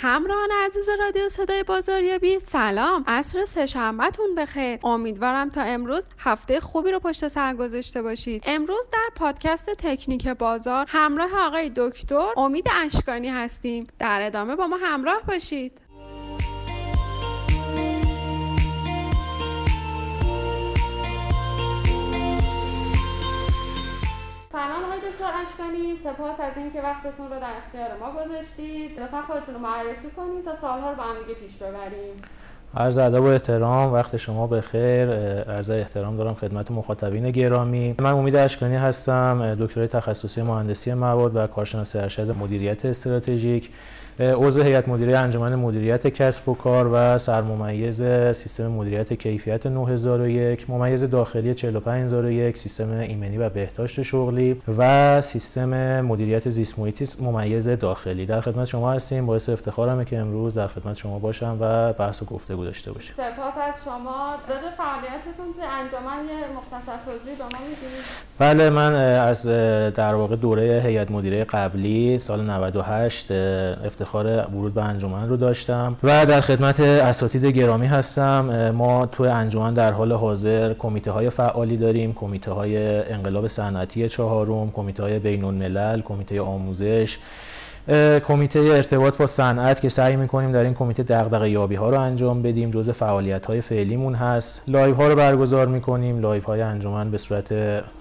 همراهان عزیز رادیو صدای بازاریابی سلام. عصر سهشنبهتون بخیر. امیدوارم تا امروز هفته خوبی رو پشت سر گذاشته باشید. امروز در پادکست تکنیک بازار همراه آقای دکتر امید اشکانی هستیم. در ادامه با ما همراه باشید. اشکانی سپاس از اینکه وقتتون رو در اختیار ما گذاشتید. لطفا خودتون رو معرفی کنید تا سالها رو با هم پیش ببریم. عرض ادب و احترام وقت شما به خیر عرض احترام دارم خدمت مخاطبین گرامی. من امید اشکانی هستم دکترای تخصصی مهندسی مواد و کارشناسی ارشد مدیریت استراتژیک. عضو هیئت مدیره انجمن مدیریت کسب و کار و سرممیز سیستم مدیریت کیفیت 9001 ممیز داخلی 45001 سیستم ایمنی و بهداشت شغلی و سیستم مدیریت زیست ممیز داخلی. در خدمت شما هستیم. باعث افتخارمه که امروز در خدمت شما باشم و بحث و گفتگو داشته باشیم سپاس از شما. راجع فعالیتتون تو انجمن یه مختصر توضیح به ما می‌دید؟ بله من از در واقع دوره هیئت مدیره قبلی سال 98 افتخار افتخار ورود به انجمن رو داشتم و در خدمت اساتید گرامی هستم. ما تو انجمن در حال حاضر کمیته های فعالی داریم کمیته های انقلاب صنعتی چهارم کمیته های بین الملل کمیته آموزش کمیته ارتباط با صنعت که سعی می‌کنیم در این کمیته دغدغه یابی ها رو انجام بدیم جزء فعالیت های فعلیمون هست. live ها رو برگزار می‌کنیم. live های انجمن به صورت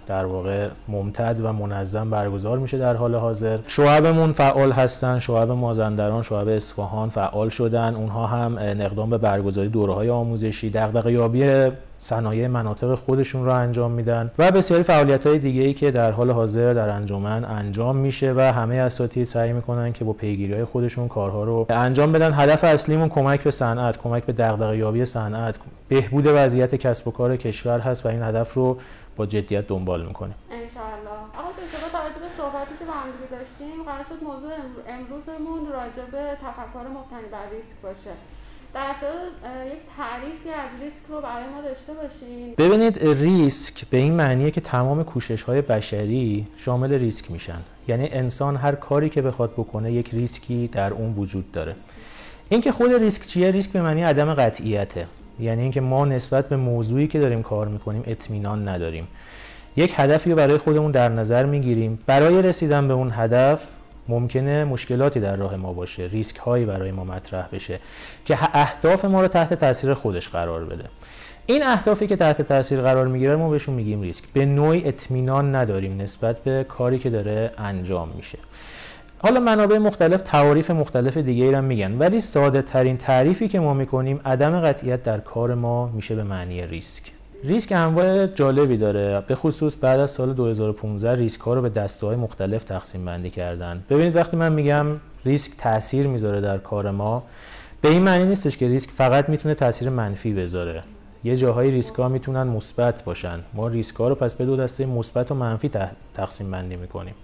در واقع ممتد و منظم برگزار میشه در حال حاضر. شعبمون فعال هستن شعب مازندران شعب اصفهان فعال شدن. اونها هم اقدام به برگزاری دوره های آموزشی. دغدغه یابی صنایع مناطق خودشون رو انجام میدن و بسیاری فعالیت های دیگه ای که در حال حاضر در انجمن انجام میشه و همه اساتید سعی می‌کنن که با پیگیری های خودشون کارها رو انجام بدن. هدف اصلیمون کمک به صنعت کمک به دغدغه یابی صنعت. بهبود وضعیت کسب و کار کشور هست و این هدف رو با جدیت دنبال می‌کنیم. انشاءالله. آقا دکتر توجه به صحبتی که با هم داشتیم قرار شد موضوع امروزمون راجع به تفکر مبتنی بر ریسک باشه. در یک تعریفی از ریسک رو برای ما داشته باشین. ببینید ریسک به این معنیه که تمام کوشش های بشری شامل ریسک میشن. یعنی انسان هر کاری که بخواد بکنه یک ریسکی در اون وجود داره. اینکه خود ریسک چیه؟ ریسک به معنی عدم قطعیته. یعنی اینکه ما نسبت به موضوعی که داریم کار می‌کنیم اطمینان نداریم. یک هدفی رو برای خودمون در نظر می‌گیریم. برای رسیدن به اون هدف ممکنه مشکلاتی در راه ما باشه ریسک هایی برای ما مطرح بشه که اهداف ما رو تحت تاثیر خودش قرار بده. این اهدافی که تحت تاثیر قرار می‌گیره ما بهشون میگیم ریسک. به نوعی اطمینان نداریم نسبت به کاری که داره انجام میشه. حالا منابع مختلف تعاریف مختلف دیگه ای میگن ولی ساده ترین تعریفی که ما می‌کنیم عدم قطعیت در کار ما میشه به معنی ریسک. ریسک انواع جالبی داره. به خصوص بعد از سال 2015 ریسک ها رو به دسته های مختلف تقسیم بندی کردن. ببینید وقتی من میگم ریسک تاثیر می‌ذاره در کار ما به این معنی نیستش که ریسک فقط می‌تونه تاثیر منفی بذاره. یه جاهای ریسک ها می‌تونن مثبت باشن. ما ریسک ها رو پس به دو دسته مثبت و منفی تقسیم بندی می‌کنیم.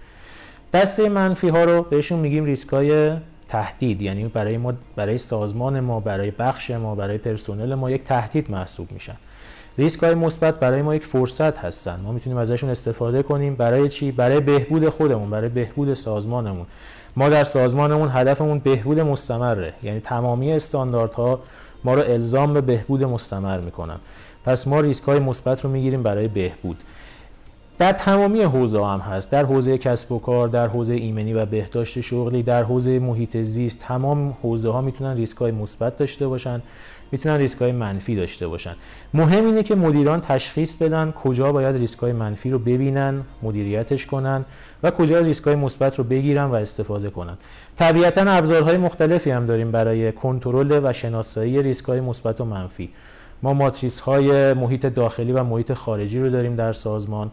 دسته منفی ها رو بهشون میگیم ریسک های تهدید. یعنی برای ما برای سازمان ما برای بخش ما برای پرسنل ما یک تهدید محسوب میشن. ریسک های مثبت برای ما یک فرصت هستن. ما می‌تونیم ازشون استفاده کنیم. برای چی؟ برای بهبود خودمون برای بهبود سازمانمون. ما در سازمانمون هدفمون بهبود مستمره. یعنی تمامی استانداردها ما رو الزام به بهبود مستمر می‌کنن. پس ما ریسک های مثبت رو می‌گیریم برای بهبود. در تمامی حوزه هم هست. در حوزه کسب و کار در حوزه ایمنی و بهداشت شغلی در حوزه محیط زیست تمام حوزه ها می‌تونن ریسک های مثبت داشته باشن. می‌تونن ریسک های منفی داشته باشن. مهم اینه که مدیران تشخیص بدن کجا باید ریسک های منفی رو ببینن مدیریتش کنن و کجا ریسک های مثبت رو بگیرن و استفاده کنن. طبیعتا ابزارهای مختلفی هم داریم برای کنترل و شناسایی ریسک های مثبت و منفی. ما ماتریس های محیط داخلی و محیط خارجی رو داریم در سازمان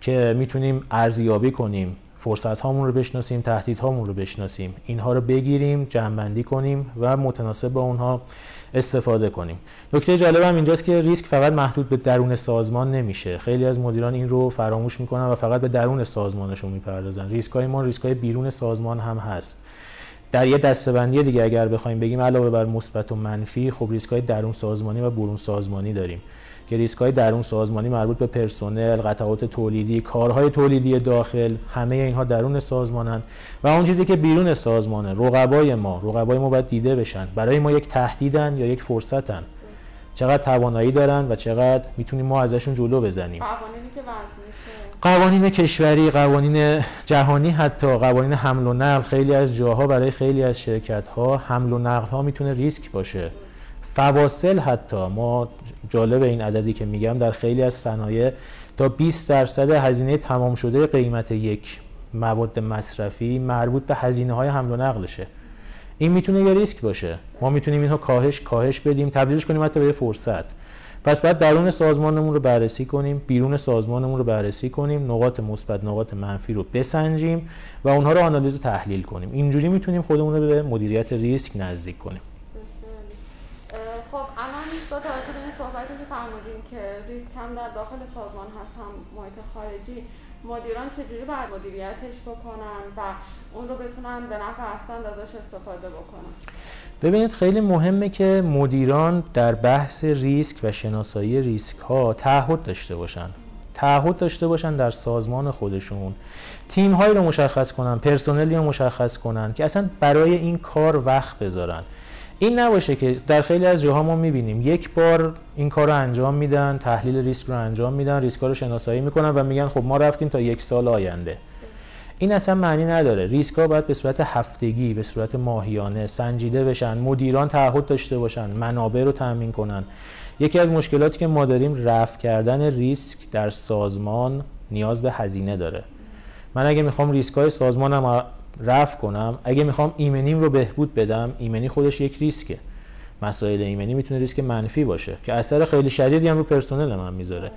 که می‌تونیم ارزیابی کنیم فرصت هامون رو بشناسیم تهدید هامون رو بشناسیم. اینها رو بگیریم جمعبندی کنیم و متناسب با اونها استفاده کنیم. نکته جالب هم اینجاست که ریسک فقط محدود به درون سازمان نمیشه. خیلی از مدیران این رو فراموش می‌کنن و فقط به درون سازمانشون می‌پردازن. ریسک های ما ریسک های بیرون سازمان هم هست. در یه دستبندی دیگه اگر بخوایم بگیم علاوه بر مثبت و منفی خب ریسک های درون سازمانی و برون سازمانی داریم. که ریسک های درون سازمانی مربوط به پرسنل، قطعات تولیدی، کارهای تولیدی داخل همه اینها درون سازمانن. و اون چیزی که بیرون سازمانه رقبای ما رقبای ما باید دیده بشن. برای ما یک تهدیدن یا یک فرصتن. چقدر توانایی دارن و چقدر می‌تونیم ما ازشون جلو بزنیم. قوانینی که قوانین کشوری قوانین جهانی حتی قوانین حمل و نقل خیلی از جاها برای خیلی از شرکت ها حمل و نقل ها می‌تونه ریسک باشه. فواصل حتی. ما جالب این عددی که میگم در خیلی از صنایع تا 20 درصد هزینه تمام شده قیمت یک مواد مصرفی مربوط به هزینه های حمل و نقلشه. این می‌تونه یه ریسک باشه. ما می‌تونیم اینها کاهش کاهش بدیم تبدیلش کنیم حتی به فرصت. پس باید درون سازمانمون رو بررسی کنیم بیرون سازمانمون رو بررسی کنیم نقاط مثبت نقاط منفی رو بسنجیم و اونها رو آنالیز و تحلیل کنیم. اینجوری می‌تونیم خودمون رو به مدیریت ریسک نزدیک کنیم. خب الان با توجه به این صحبتی که فرمودیم که ریسک هم در داخل سازمان هست هم محیط خارجی مدیران چجوری باید مدیریتش بکنن و اون رو بتونن به نفع احسن ازش استفاده بکنن؟ ببینید خیلی مهمه که مدیران در بحث ریسک و شناسایی ریسک ها تعهد داشته باشن. تعهد داشته باشن در سازمان خودشون. تیم هایی رو مشخص کنن پرسنلی رو مشخص کنن که اصلا برای این کار وقت بذارن. این نباشه که در خیلی از جاها ما می‌بینیم. یک بار این کار انجام میدن تحلیل ریسک رو انجام میدن ریسک رو شناسایی می‌کنن و میگن خب ما رفتیم تا یک سال آینده. این اصلا معنی نداره. ریسک ها باید به صورت هفتگی به صورت ماهیانه سنجیده بشن مدیران تعهد داشته باشن منابع رو تامین کنن. یکی از مشکلاتی که ما داریم رفع کردن ریسک در سازمان نیاز به هزینه داره. من اگه می‌خوام ریسک های سازمانم رفع کنم اگه می‌خوام ایمنیم رو بهبود بدم ایمنی خودش یک ریسکه. مسائل ایمنی می‌تونه ریسک منفی باشه که اثر خیلی شدیدی هم رو پرسنل من می‌ذاره.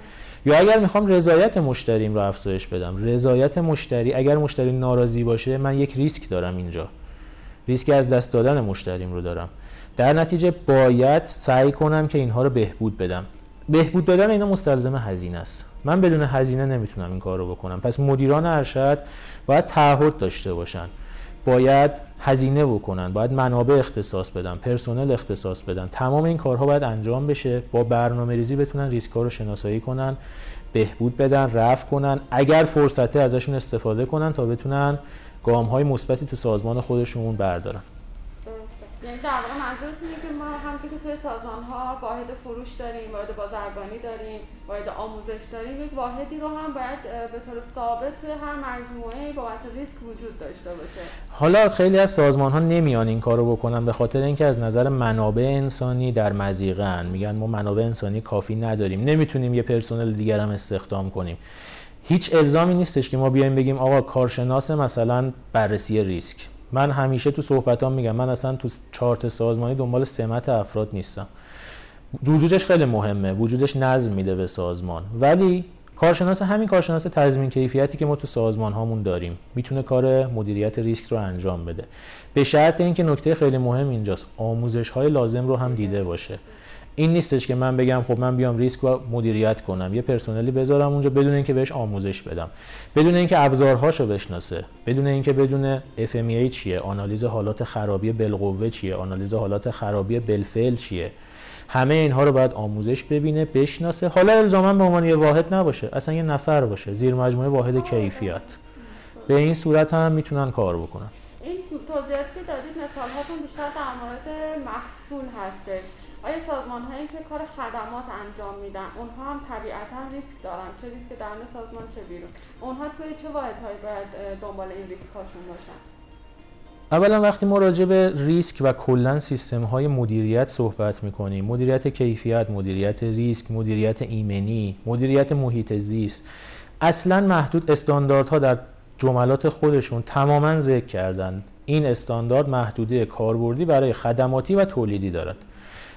یا اگر می‌خوام رضایت مشتریم رو افزایش بدم رضایت مشتری اگر مشتری ناراضی باشه من یک ریسک دارم اینجا. ریسک از دست دادن مشتریم رو دارم. در نتیجه باید سعی کنم که اینها رو بهبود بدم. بهبود دادن اینا مستلزم هزینه است. من بدون هزینه نمی‌تونم این کار رو بکنم. پس مدیران ارشد باید تعهد داشته باشن. باید هزینه بکنن باید منابع اختصاص بدن پرسنل اختصاص بدن. تمام این کارها باید انجام بشه با برنامه ریزی بتونن ریسک رو شناسایی کنن بهبود بدن رفع کنن. اگر فرصته ازشون استفاده کنن تا بتونن گام های مثبتی تو سازمان خودشون بردارن. یعنی در واقع منظورتون که ما همونطور که توی سازمان ها واحد فروش داریم واحد بازرگانی داریم واحد آموزش داریم یک واحدی رو هم باید به طور ثابت هر مجموعه بابت ریسک وجود داشته باشه. حالا خیلی از سازمان ها نمیان این کارو بکنن به خاطر اینکه از نظر منابع انسانی در مزیقن میگن ما منابع انسانی کافی نداریم. نمی‌تونیم یه پرسنل دیگر هم استخدام کنیم. هیچ الزامی نیستش که ما بیایم بگیم آقا کارشناس مثلا بررسی ریسک. من همیشه تو صحبتام میگم من اصلا تو چارت سازمانی دنبال سمت افراد نیستم. وجودش خیلی مهمه وجودش نظم میده به سازمان. ولی کارشناس همین کارشناس تضمین کیفیتی که ما تو سازمان هامون داریم می‌تونه کار مدیریت ریسک رو انجام بده. به شرط اینکه نکته خیلی مهم اینجاست آموزش های لازم رو هم دیده باشه. این نیستش که من بگم خب من بیام ریسک و مدیریت کنم. یه پرسنلی بذارم اونجا بدون اینکه بهش آموزش بدم. بدون اینکه ابزارهاشو بشناسه. بدون اینکه بدون FMEA چیه آنالیز حالات خرابی بالقوه چیه آنالیز حالات خرابی بالفعل چیه. همه اینها رو باید آموزش ببینه بشناسه. حالا الزاما به عنوان یه واحد نباشه. اصلا یه نفر باشه. زیر مجموعه واحد کیفیت. به این صورت هم می‌تونن کار بکنن. این توضیحاتی که دادید مثال بیشتر در مورد محصول هستش. آیا سازمان هایی که کار خدمات انجام میدن اونها هم طبیعتا ریسک دارن؟ چه ریسک درون سازمان چه بیرون؟ اونها توی چه واحد هایی باید دنبال این ریسک هاشون باشن؟ اولا وقتی ما راجع به ریسک و کلا سیستم های مدیریت صحبت می‌کنیم مدیریت کیفیت مدیریت ریسک مدیریت ایمنی مدیریت محیط زیست اصلا محدود استانداردها در جملات خودشون تماما ذکر کردن. این استاندارد محدوده کاربردی برای خدماتی و تولیدی دارد.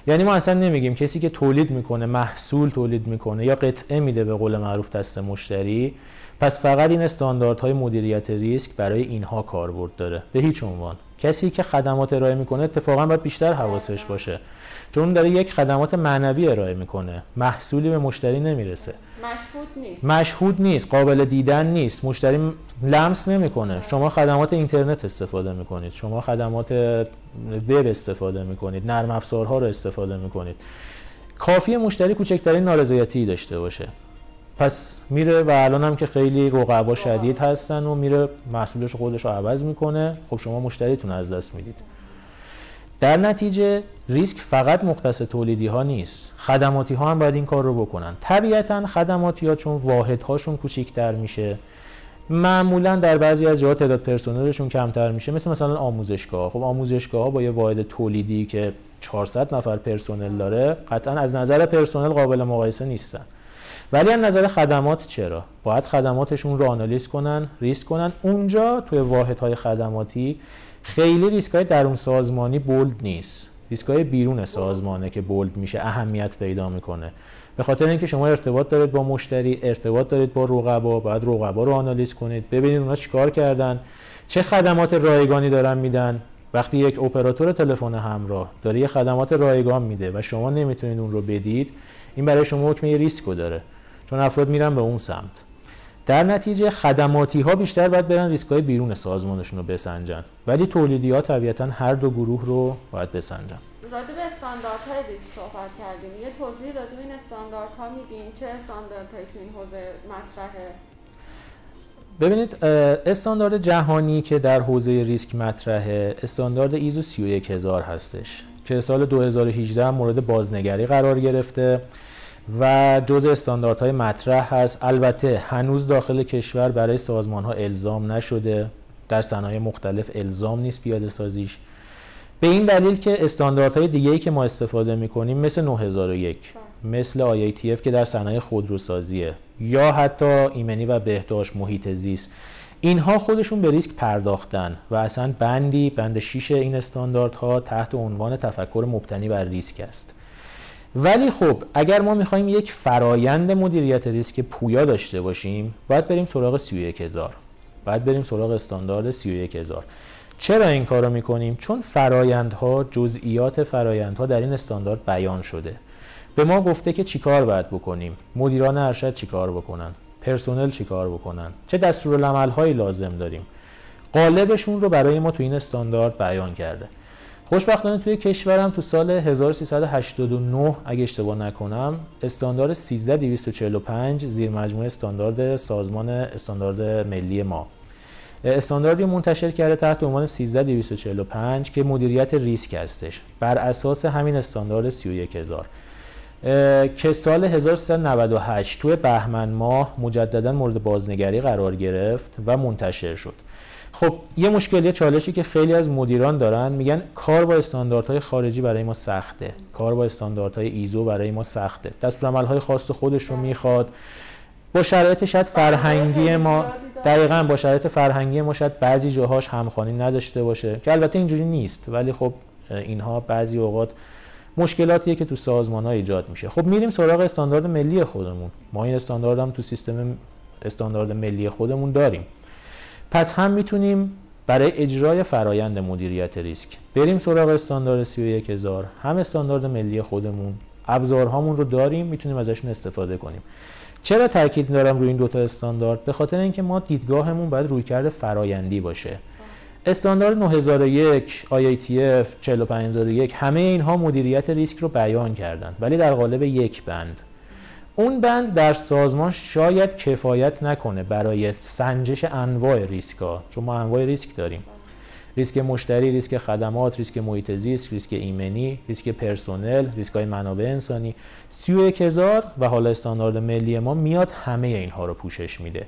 یعنی ما اصلا نمیگیم کسی که تولید می‌کنه محصول تولید می‌کنه یا قطعه میده به قول معروف دست مشتری پس فقط این استانداردهای مدیریت ریسک برای اینها کاربرد داره. به هیچ عنوان. کسی که خدمات ارائه می‌کنه اتفاقا باید بیشتر حواسش باشه. چون داره یک خدمات معنوی ارائه می‌کنه. محصولی به مشتری نمی‌رسه. مشهود نیست. مشهود نیست. قابل دیدن نیست. مشتری لمس نمی‌کنه. شما خدمات اینترنت استفاده می‌کنید. شما خدمات وب استفاده می‌کنید. نرم افزارها رو استفاده می‌کنید. کافی مشتری کوچکترین نارضایتی داشته باشه. پس میره و الان هم که خیلی رقبا شدید هستن و میره محصولش خودش رو عوض می‌کنه. خب شما مشتریتون از دست می‌دید. در نتیجه ریسک فقط مختص تولیدی ها نیست. خدماتی ها هم باید این کار رو بکنن. طبیعتا خدماتی ها چون واحد هاشون کوچیکتر میشه. معمولا در بعضی از جاها تعداد پرسنلشون کمتر میشه. مثل مثلا آموزشگاه خب آموزشگاه با یه واحد تولیدی که 400 نفر پرسنل داره قطعا از نظر پرسنل قابل مقایسه نیستن. ولی از نظر خدمات چرا؟ باید خدماتشون رو آنالیز کنن ریسک کنن. اونجا توی واحدهای خدماتی خیلی ریسک های درون سازمانی bold نیست. ریسک های بیرون سازمانه که bold میشه اهمیت پیدا می‌کنه. به خاطر اینکه شما ارتباط دارید با مشتری ارتباط دارید با رقبا باید رقبا رو آنالیز کنید ببینید اونا چیکار کردن چه خدمات رایگانی دارن میدن. وقتی یک اپراتور تلفن همراه داره یه خدمات رایگان میده و شما نمی‌تونید اون رو بدید این برای شما حکم ریسک داره. چون افراد میرن به اون سمت. در نتیجه خدماتی ها بیشتر باید برن ریسک های بیرون سازمانشون رو بسنجن. ولی تولیدی ها طبیعتا هر دو گروه رو باید بسنجن. راجع به استانداردهای ریسک صحبت کردیم. یه توضیح راجع به این استانداردها میدین چه استانداردهایی تو این حوزه مطرحه؟ ببینید استاندارد جهانی که در حوزه ریسک مطرحه استاندارد ایزو 31000 هستش که سال 2018 مورد بازنگری قرار گرفته و جز استانداردهای مطرح هست. البته هنوز داخل کشور برای سازمان ها الزام نشده در صنایع مختلف الزام نیست پیاده سازیش به این دلیل که استانداردهای دیگه ای که ما استفاده می‌کنیم مثل 9001 مثل IATF که در صنایع خودروسازیه یا حتی ایمنی و بهداشت محیط زیست اینها خودشون به ریسک پرداختن و اصلا بندی بند 6 این استانداردها تحت عنوان تفکر مبتنی بر ریسک است. ولی خب اگر ما می‌خوایم یک فرایند مدیریت ریسک پویا داشته باشیم باید بریم سراغ 31000 باید بریم سراغ استاندارد 31000 چرا این کار رو می‌کنیم؟ چون فرایندها جزئیات فرایندها در این استاندارد بیان شده. به ما گفته که چیکار باید بکنیم؟ مدیران ارشد چیکار بکنن؟ پرسنل چیکار بکنن؟ چه دستورالعمل هایی لازم داریم؟ قالبشون رو برای ما تو این استاندارد بیان کرده. خوشبختانه توی کشورم تو سال 1389 اگه اشتباه نکنم استاندارد 13245 زیر مجموعه استاندارد سازمان استاندارد ملی ما. استانداردی منتشر کرده تحت عنوان 13245 که مدیریت ریسک هستش. بر اساس همین استاندارد 31000 که سال 1398 توی بهمن ماه مجددا مورد بازنگری قرار گرفت و منتشر شد. خب یه مشکلی چالشی که خیلی از مدیران دارن میگن کار با استانداردهای خارجی برای ما سخته. کار با استانداردهای ایزو برای ما سخته. دستورالعملهای خاص خودش رو می‌خواد. با شرایط شاید فرهنگی ما دقیقا با شرایط فرهنگی ما شاید بعضی جاهاش همخوانی نداشته باشه که البته اینجوری نیست ولی خب اینها بعضی اوقات مشکلاتیه که تو سازمان ها ایجاد میشه. خب میریم سراغ استاندارد ملی خودمون. ما این استاندارد هم تو سیستم استاندارد ملی خودمون داریم. پس هم می‌تونیم برای اجرای فرایند مدیریت ریسک بریم سراغ استاندارد 31000 هم استاندارد ملی خودمون ابزارهامون رو داریم می‌تونیم ازشون استفاده کنیم. چرا تاکید دارم روی این دوتا استاندارد؟ به خاطر اینکه ما دیدگاهمون باید رویکرد فرایندی باشه. استاندارد 9001 IATF 45001 همه اینها مدیریت ریسک رو بیان کردن ولی در قالب یک بند. اون بند در سازمان شاید کفایت نکنه برای سنجش انواع ریسک ها چون ما انواع ریسک داریم. ریسک مشتری، ریسک خدمات، ریسک محیط زیست، ریسک ایمنی، ریسک پرسنل، ریسک های منابع انسانی. 31000 و حالا استاندارد ملی ما میاد همه اینها رو پوشش میده.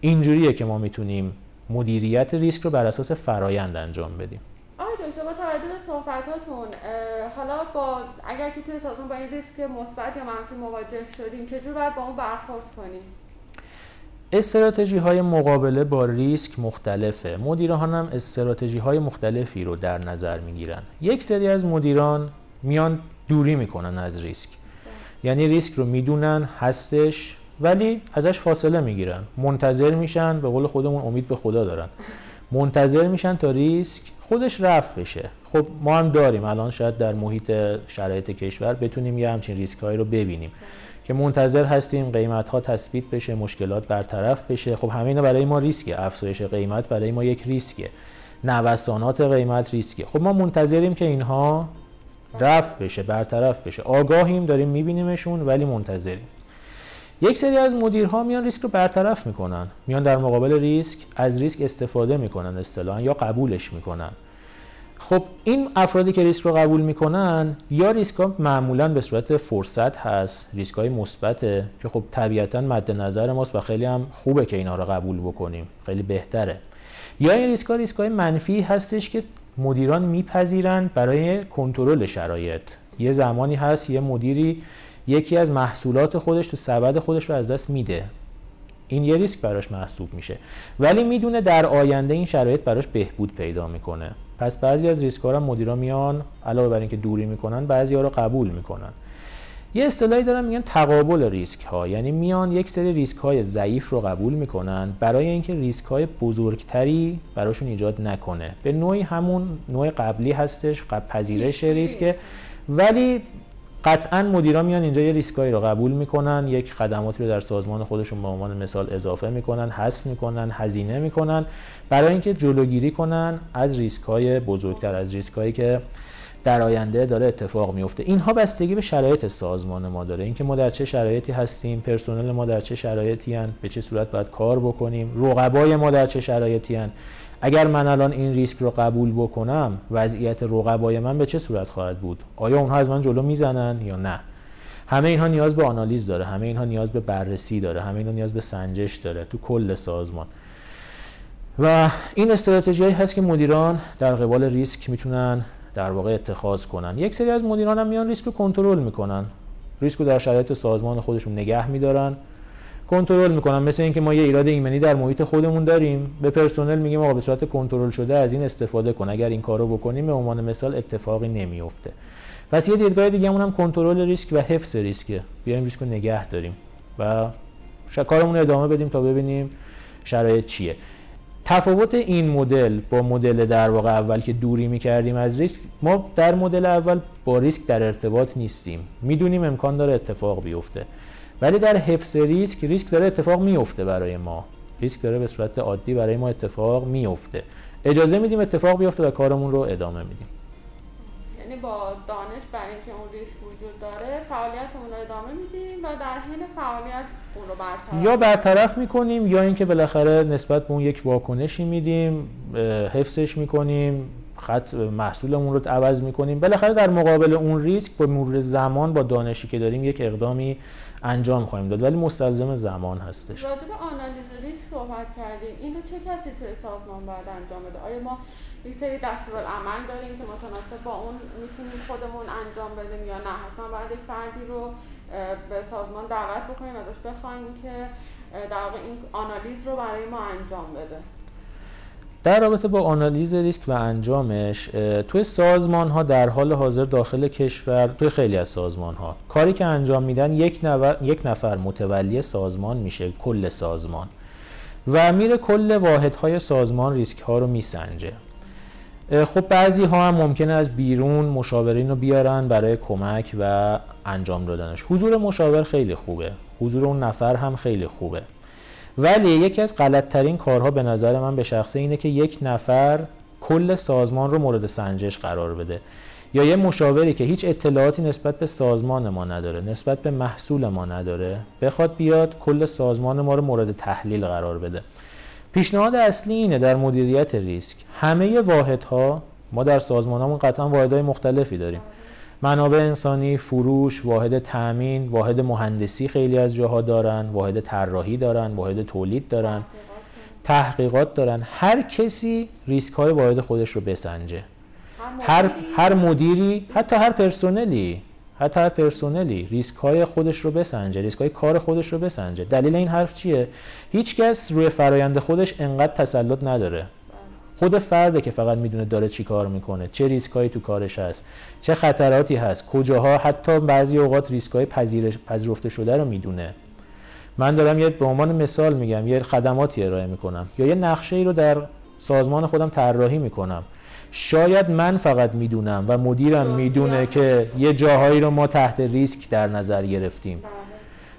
اینجوریه که ما می‌تونیم مدیریت ریسک رو بر اساس فرایند انجام بدیم. دکتر با توجه به صحبتاتون حالا با اگر که توی سازمان با این ریسک مثبت یا منفی مواجه شدیم چجور باید با اون برخورد کنیم؟ استراتژی های مقابله با ریسک مختلفه. مدیران هم استراتژی های مختلفی رو در نظر می‌گیرن. یک سری از مدیران میان دوری می‌کنن از ریسک. یعنی ریسک رو می‌دونن هستش ولی ازش فاصله می‌گیرن. منتظر میشن به قول خودمون امید به خدا دارن. منتظر میشن تا ریسک خودش رفت بشه. خب ما هم داریم. الان شاید در محیط شرایط کشور بتونیم یه همچین ریسک هایی رو ببینیم. که منتظر هستیم قیمت ها تثبیت بشه مشکلات برطرف بشه. خب همین برای ما ریسکه. افزایش قیمت برای ما یک ریسکه. نوسانات قیمت ریسکه. خب ما منتظریم که اینها رفع بشه برطرف بشه. آگاهیم داریم میبینیمشون ولی منتظریم. یک سری از مدیرها میان ریسک رو برطرف می‌کنن. میان در مقابل ریسک از ریسک استفاده می‌کنن اصطلاحا یا قبولش می‌کنن. خب این افرادی که ریسک رو قبول می‌کنن یا ریسک ها معمولا به صورت فرصت هست ریسک های مثبته که خب طبیعتا مد نظر ماست و خیلی هم خوبه که اینا رو قبول بکنیم خیلی بهتره. یا این ریسک ها ریسک های منفی هستش که مدیران میپذیرن برای کنترل شرایط. یه زمانی هست یه مدیری یکی از محصولات خودش تو سبد خودش رو از دست میده. این یه ریسک براش محسوب میشه. ولی می‌دونه در آینده این شرایط براش بهبود پیدا می‌کنه. پس بعضی از ریسک ها مدیرا میان علاوه بر اینکه دوری می‌کنن بعضی ها رو قبول می‌کنن. یه اصطلاحی دارن میگن تقابل ریسک ها یعنی میان یک سری ریسک های ضعیف رو قبول می‌کنن برای اینکه ریسک های بزرگتری براشون ایجاد نکنه. به نوعی همون نوع قبلی هستش قبل پذیرش ریسک ولی قطعا مدیرا میان اینجا یه ریسکایی رو قبول می‌کنن یک خدماتی رو در سازمان خودشون به عنوان مثال اضافه می‌کنن حذف می‌کنن هزینه می‌کنن. برای اینکه جلوگیری کنن از ریسکای بزرگتر از ریسکایی که در آینده داره اتفاق میفته اینها بستگی به شرایط سازمان ما داره. اینکه ما در چه شرایطی هستیم پرسنل ما در چه شرایطی هن، به چه صورت باید کار بکنیم رقبای ما در چه شرایطی هن. اگر من الان این ریسک رو قبول بکنم وضعیت رقبای من به چه صورت خواهد بود؟ آیا اونها از من جلو می‌زنن یا نه؟ همه اینها نیاز به آنالیز داره همه اینها نیاز به بررسی داره همه اینها نیاز به سنجش داره تو کل سازمان. و این استراتژی هست که مدیران در قبال ریسک می‌تونن در واقع اتخاذ کنن. یک سری از مدیران هم میان ریسک رو کنترل می‌کنن. ریسک رو در شرایط سازمان خودشون نگه میدارن. کنترل می‌کنن. مثل اینکه ما یه ایراد ایمنی در محیط خودمون داریم. به پرسنل میگیم آقا به صورت کنترل شده از این استفاده کن. اگر این کارو بکنیم به عنوان مثال اتفاقی نمیفته پس یه دیدگاه دیگه هم کنترل ریسک و حفظ ریسکه. بیایم ریسک رو نگه داریم و کارمون ادامه بدیم تا ببینیم شرایط چیه. تفاوت این مدل با مدل در واقع اول که دوری می‌کردیم از ریسک ما در مدل اول با ریسک در ارتباط نیستیم. می‌دونیم امکان داره اتفاق بیفته. ولی در حفظ ریسک ریسک داره اتفاق میفته برای ما. ریسک داره به صورت عادی برای ما اتفاق میفته. اجازه میدیم اتفاق بیفته و کارمون رو ادامه میدیم. یعنی با دانش برای اینکه اون ریسک وجود داره فعالیتمون رو ادامه میدیم و در حین فعالیت اون رو برطرف یا برطرف می‌کنیم یا اینکه بالاخره نسبت به اون یک واکنشی میدیم حفظش می‌کنیم خط محصولمون رو عوض می‌کنیم. بالاخره در مقابل اون ریسک با مرور زمان با دانشی که داریم یک اقدامی انجام خواهیم داد ولی مستلزم زمان هستش. راجع به آنالیز ریسک صحبت کردیم. اینو چه کسی توی سازمان باید انجام بده؟ آیا ما یک سری عمل داریم که متناسب با اون می‌تونیم خودمون انجام بدیم یا نه؟ حتما باید یک فردی رو به سازمان دعوت بکنیم ازش بخوایم که در واقع این آنالیز رو برای ما انجام بده. در رابطه با آنالیز ریسک و انجامش توی سازمان ها در حال حاضر داخل کشور توی خیلی از سازمان ها کاری که انجام میدن یک, یک نفر متولی سازمان میشه کل سازمان. و میره کل واحدهای سازمان ریسک ها رو میسنجه. خب بعضی ها هم ممکنه از بیرون مشاورین رو بیارن برای کمک و انجام دادنش. حضور مشاور خیلی خوبه. حضور اون نفر هم خیلی خوبه. ولی یکی از غلطترین کارها به نظر من به شخصه اینه که یک نفر کل سازمان رو مورد سنجش قرار بده. یا یه مشاوری که هیچ اطلاعاتی نسبت به سازمان ما نداره نسبت به محصول ما نداره بخواد بیاد کل سازمان ما رو مورد تحلیل قرار بده. پیشنهاد اصلی اینه در مدیریت ریسک. همه واحدها ما در سازمانمون قطعا واحدهای مختلفی داریم. منابع انسانی، فروش، واحد تأمین، واحد مهندسی خیلی از جاها دارن، واحد طراحی دارن، واحد تولید دارن، تحقیقات دارن. هر کسی ریسک های واحد خودش رو بسنجه. هر هر مدیری حتی هر پرسنلی حتی هر پرسنلی ریسک های خودش رو بسنجه ریسک های کار خودش رو بسنجه دلیل این حرف چیه هیچ کس روی فرایند خودش انقدر تسلط نداره خود فرده که فقط می‌دونه داره چی کار می‌کنه چه ریسکایی تو کارش هست چه خطراتی هست کجاها حتی بعضی اوقات ریسکای پذیرش پذیرفته شده رو می‌دونه. من دارم یه به عنوان مثال میگم یه خدماتی ارائه می‌کنم یا یه نقشه ای رو در سازمان خودم طراحی می‌کنم. شاید من فقط می‌دونم و مدیرم می‌دونه که یه جاهایی رو ما تحت ریسک در نظر گرفتیم. بله.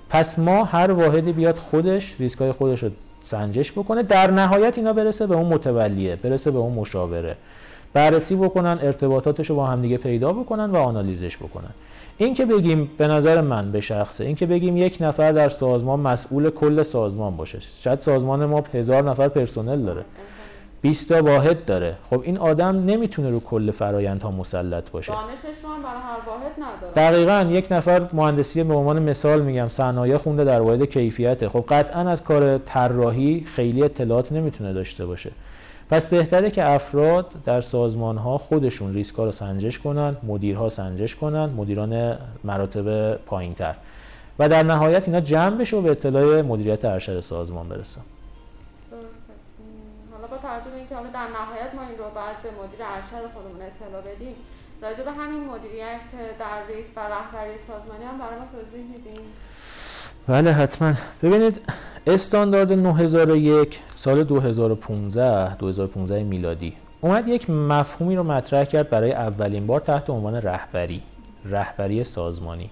پس ما هر واحدی بیاد خودش ریسکای خودش رو سنجش بکنه. در نهایت اینا برسه به اون متولیه برسه به اون مشاوره. بررسی بکنن ارتباطاتش رو با همدیگه پیدا بکنن و آنالیزش بکنن. این که بگیم به نظر من به شخصه این که بگیم یک نفر در سازمان مسئول کل سازمان باشه. شاید سازمان ما هزار نفر پرسنل داره. 20 تا واحد داره. خب این آدم نمی‌تونه رو کل فرایندها مسلط باشه. دانشش رو هم برای هر واحد نداره. دقیقا یک نفر مهندسی به عنوان مثال میگم صنایع خونده در واحد کیفیته. خب قطعا از کار طراحی خیلی اطلاعات نمی‌تونه داشته باشه. پس بهتره که افراد در سازمان ها خودشون ریسک ها رو سنجش کنن مدیرها سنجش کنن مدیران مراتب پایین تر و در نهایت اینا جمع بشه و به اطلاع مدیریت ارشد سازمان برسن. توجه اینکه حالا در نهایت ما این رو بعد به مدیر ارشد خودمون اطلاع بدیم راجع به همین مدیریت در ریس و رهبری سازمانی هم برای ما توضیح میدیم بله حتما. ببینید استاندارد 9001 سال 2015 2015 میلادی. اومد یک مفهومی رو مطرح کرد برای اولین بار تحت عنوان رهبری رهبری سازمانی.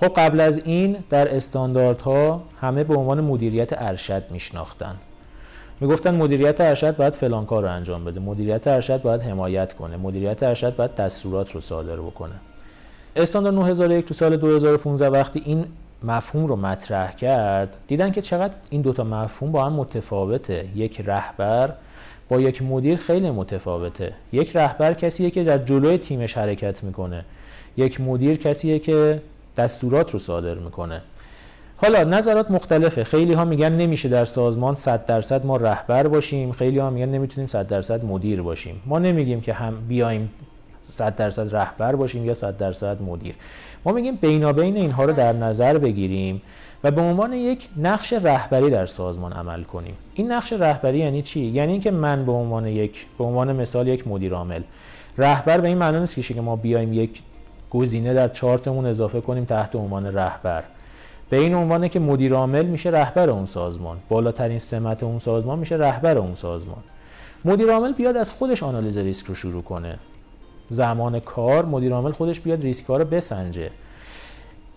خب قبل از این در استانداردها همه به عنوان مدیریت ارشد میشناختن. می‌گفتن مدیریت ارشد باید فلان کار رو انجام بده. مدیریت ارشد باید حمایت کنه. مدیریت ارشد باید دستورات رو صادر بکنه. استاندارد 9001 تو سال 2015 وقتی این مفهوم رو مطرح کرد دیدن که چقدر این دوتا مفهوم با هم متفاوته. یک رهبر با یک مدیر خیلی متفاوته. یک رهبر کسیه که در جلوی تیمش حرکت می‌کنه. یک مدیر کسیه که دستورات رو صادر می‌کنه. حالا نظرات مختلفه. خیلی ها میگن نمیشه در سازمان 100 درصد ما رهبر باشیم. خیلی ها میگن نمی‌تونیم 100 درصد مدیر باشیم. ما نمیگیم که هم بیایم 100 درصد رهبر باشیم یا 100 درصد مدیر. ما میگیم بینابین اینها رو در نظر بگیریم و به عنوان یک نقش رهبری در سازمان عمل کنیم. این نقش رهبری یعنی چی؟ یعنی اینکه من به عنوان یک به عنوان مثال یک مدیر عامل رهبر به این معنی نیست که ما بیایم یک گزینه در چارتمون اضافه کنیم تحت عنوان رهبر. به این عنوانه که مدیر عامل میشه رهبر اون سازمان. بالاترین سمت اون سازمان میشه رهبر اون سازمان. مدیر عامل بیاد از خودش آنالیز ریسک رو شروع کنه. زمان کار مدیر عامل خودش بیاد ریسک ها رو بسنجه.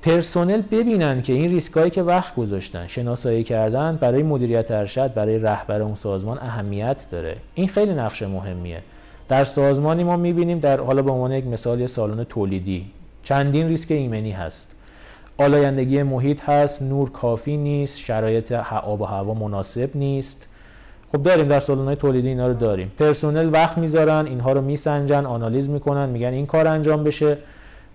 پرسنل ببینن که این ریسک هایی که وقت گذاشتن شناسایی کردن برای مدیریت ارشد برای رهبر اون سازمان اهمیت داره. این خیلی نقش مهمیه. در سازمانی ما می‌بینیم در حالا به عنوان یک مثال سالن تولیدی. چندین ریسک ایمنی هست. آلایندگی محیط هست نور کافی نیست شرایط آب و هوا مناسب نیست. خب داریم در سالن‌های تولیدی اینا رو داریم. پرسنل وقت می‌ذارن اینها رو میسنجن آنالیز می‌کنن میگن این کار انجام بشه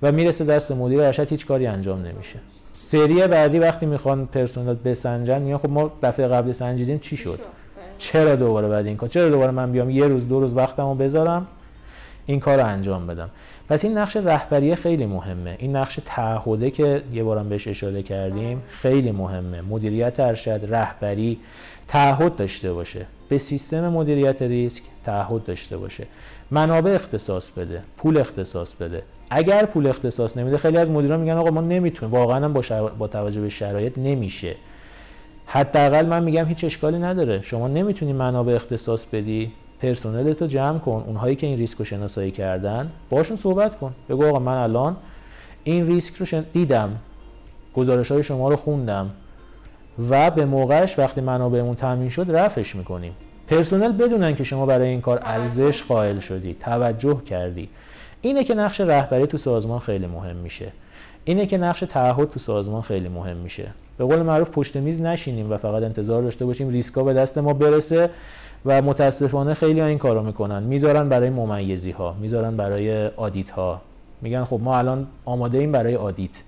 و می‌رسه دست مدیر ارشد هیچ کاری انجام نمیشه. سری بعدی وقتی می‌خوان پرسنل بسنجن میگن خب ما دفعه قبل سنجیدیم چی شد؟ چرا دوباره بعد این کار؟ چرا دوباره من بیام یه روز دو روز وقتمو بذارم؟ این کار رو انجام بدم. پس این نقش رهبری خیلی مهمه. این نقش تعهده که یه بارم بهش اشاره کردیم خیلی مهمه. مدیریت ارشد رهبری تعهد داشته باشه. به سیستم مدیریت ریسک تعهد داشته باشه. منابع اختصاص بده پول اختصاص بده. اگر پول اختصاص نمیده خیلی از مدیران میگن آقا ما نمی‌تونیم. واقعا با, شر... با توجه به شرایط نمیشه. حداقل من میگم هیچ اشکالی نداره. شما نمی‌تونی منابع اختصاص بدی. پرسنل تو جمع کن. اونهایی که این ریسک رو شناسایی کردن باشون صحبت کن. بگو آقا من الان این ریسک رو شن... دیدم. گزارش های شما رو خوندم. و به موقعش وقتی منابعمون تامین شد رفعش می‌کنیم. پرسنل بدونن که شما برای این کار ارزش قائل شدی توجه کردی. اینه که نقش رهبری تو سازمان خیلی مهم میشه. اینه که نقش تعهد تو سازمان خیلی مهم میشه. به قول معروف پشت میز نشینیم و فقط انتظار داشته باشیم ریسکا به دست ما برسه. و متاسفانه خیلی ها این کارو می‌کنن. می‌ذارن برای ممیزی ها می‌ذارن برای آدیت ها میگن خب ما الان آماده ایم برای audit.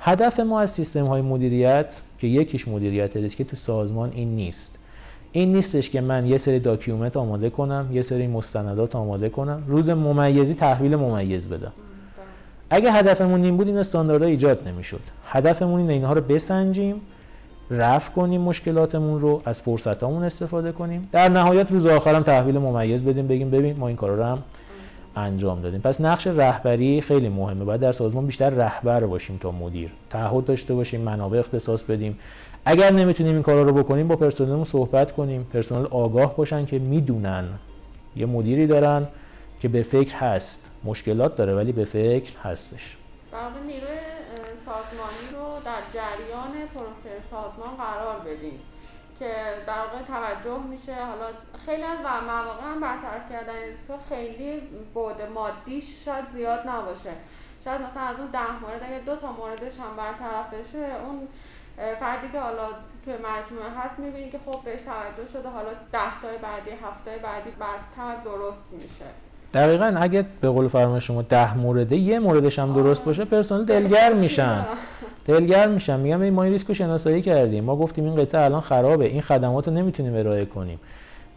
هدف ما از سیستم های مدیریت که یکیش مدیریت ریسک تو سازمان این نیست. این نیستش که من یه سری document آماده کنم یه سری مستندات آماده کنم. روز ممیزی تحویل ممیز بدم. اگه هدفمون این بود این استانداردها ایجاد نمی‌شد. هدفمون اینه اینها رو بسنجیم. رفع کنیم مشکلاتمون رو از فرصتامون استفاده کنیم. در نهایت روز آخرم تحویل ممیز بدیم بگیم ببین ما این کارا رو هم انجام دادیم. پس نقش رهبری خیلی مهمه. باید در سازمان بیشتر رهبر باشیم تا مدیر. تعهد داشته باشیم منابع اختصاص بدیم. اگر نمی‌تونیم این کارا رو بکنیم با پرسنلمون صحبت کنیم. پرسنل آگاه باشن که می‌دونن یه مدیری دارن که به فکر هست. مشکلات داره ولی به فکر هستش. نیروی سازمانی رو در جریان پروسه سازمان قرار بدیم که در واقع توجه میشه. حالا خیلی از مواقع هم برطرف کردن خیلی بود مادیش شاید زیاد نباشه. شاید مثلا از اون ده مورد اگه دو تا موردش هم برطرف بشه اون فردی که حالا توی مجموعه هست می‌بینی که خب بهش توجه شده حالا ده تای بعدی هفته بعدی برتر درست میشه. دقیقا اگه به قول فرما شما ده مورده یه موردش هم درست باشه پرسنل دلگر میشن. دلگر میشن میگم ما این ریسک رو شناسایی کردیم. ما گفتیم این قطعه الان خرابه. این خدمات رو نمی‌تونیم ارائه کنیم.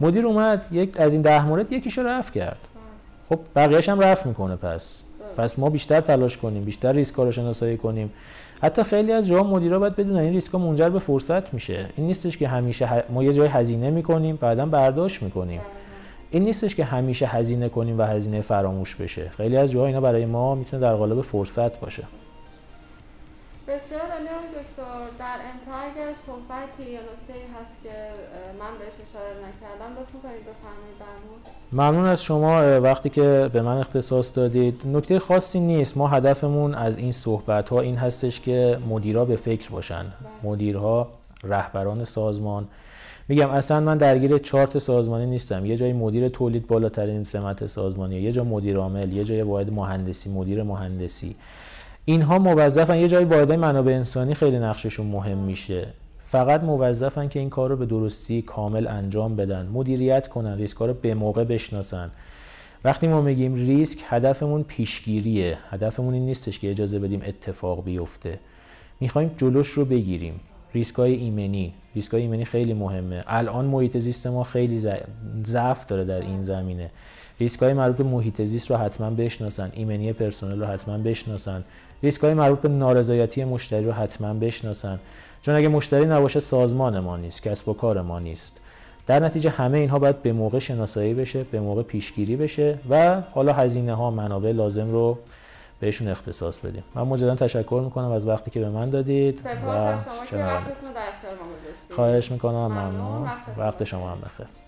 مدیر اومد یک از این ده مورد یکیشو رفع کرد. خب بقیهش هم رفع می‌کنه پس. پس ما بیشتر تلاش کنیم بیشتر ریسک رو شناسایی کنیم. حتی خیلی از جاها مدیرا باید بدونن این ریسک منجر به فرصت میشه. این نیستش که همیشه ما یه جای هزینه می‌کنیم بعدا برداشت می‌کنیم. این نیستش که همیشه هزینه کنیم و هزینه فراموش بشه. خیلی از جاها اینا برای ما می‌تونه در قالب فرصت باشه. بسیار عالی دکتر. در انتها اگر صحبتی یا نکته هست که من بهش اشاره نکردم لطف کنید بفرمایید ممنون از شما وقتی که به من اختصاص دادید. نکته خاصی نیست ما هدفمون از این صحبت ها این هستش که مدیرها به فکر باشن. بله. مدیرها رهبران سازمان. میگم اصلا من درگیر چارت سازمانی نیستم. یه جای مدیر تولید بالاترین سمت سازمانی یه جا مدیر عامل یه جای واحد مهندسی مدیر مهندسی. اینها موظفن یه جای واحد منابع انسانی خیلی نقششون مهم میشه. فقط موظفن که این کار رو به درستی کامل انجام بدن. مدیریت کنن ریسک رو به موقع بشناسن. وقتی ما میگیم ریسک هدفمون پیشگیریه. هدفمون این نیستش که اجازه بدیم اتفاق بیفته. می‌خوایم جلوش رو بگیریم. ریسک های ایمنی. ریسک های ایمنی خیلی مهمه. الان محیط زیست ما خیلی ضعف داره در این زمینه. ریسک های مربوط به محیط زیست رو حتما بشناسن. ایمنی پرسنل رو حتما بشناسن. ریسک های مربوط به نارضایتی مشتری رو حتما بشناسن. چون اگه مشتری نباشه سازمان ما نیست کسب و کار ما نیست. در نتیجه همه اینها باید به موقع شناسایی بشه به موقع پیشگیری بشه و حالا هزینه ها منابع لازم رو بهشون اختصاص بدیم. من مجددا تشکر می‌کنم از وقتی که به من دادید و خواهش می‌کنم ممنون. وقت شما هم بخیر.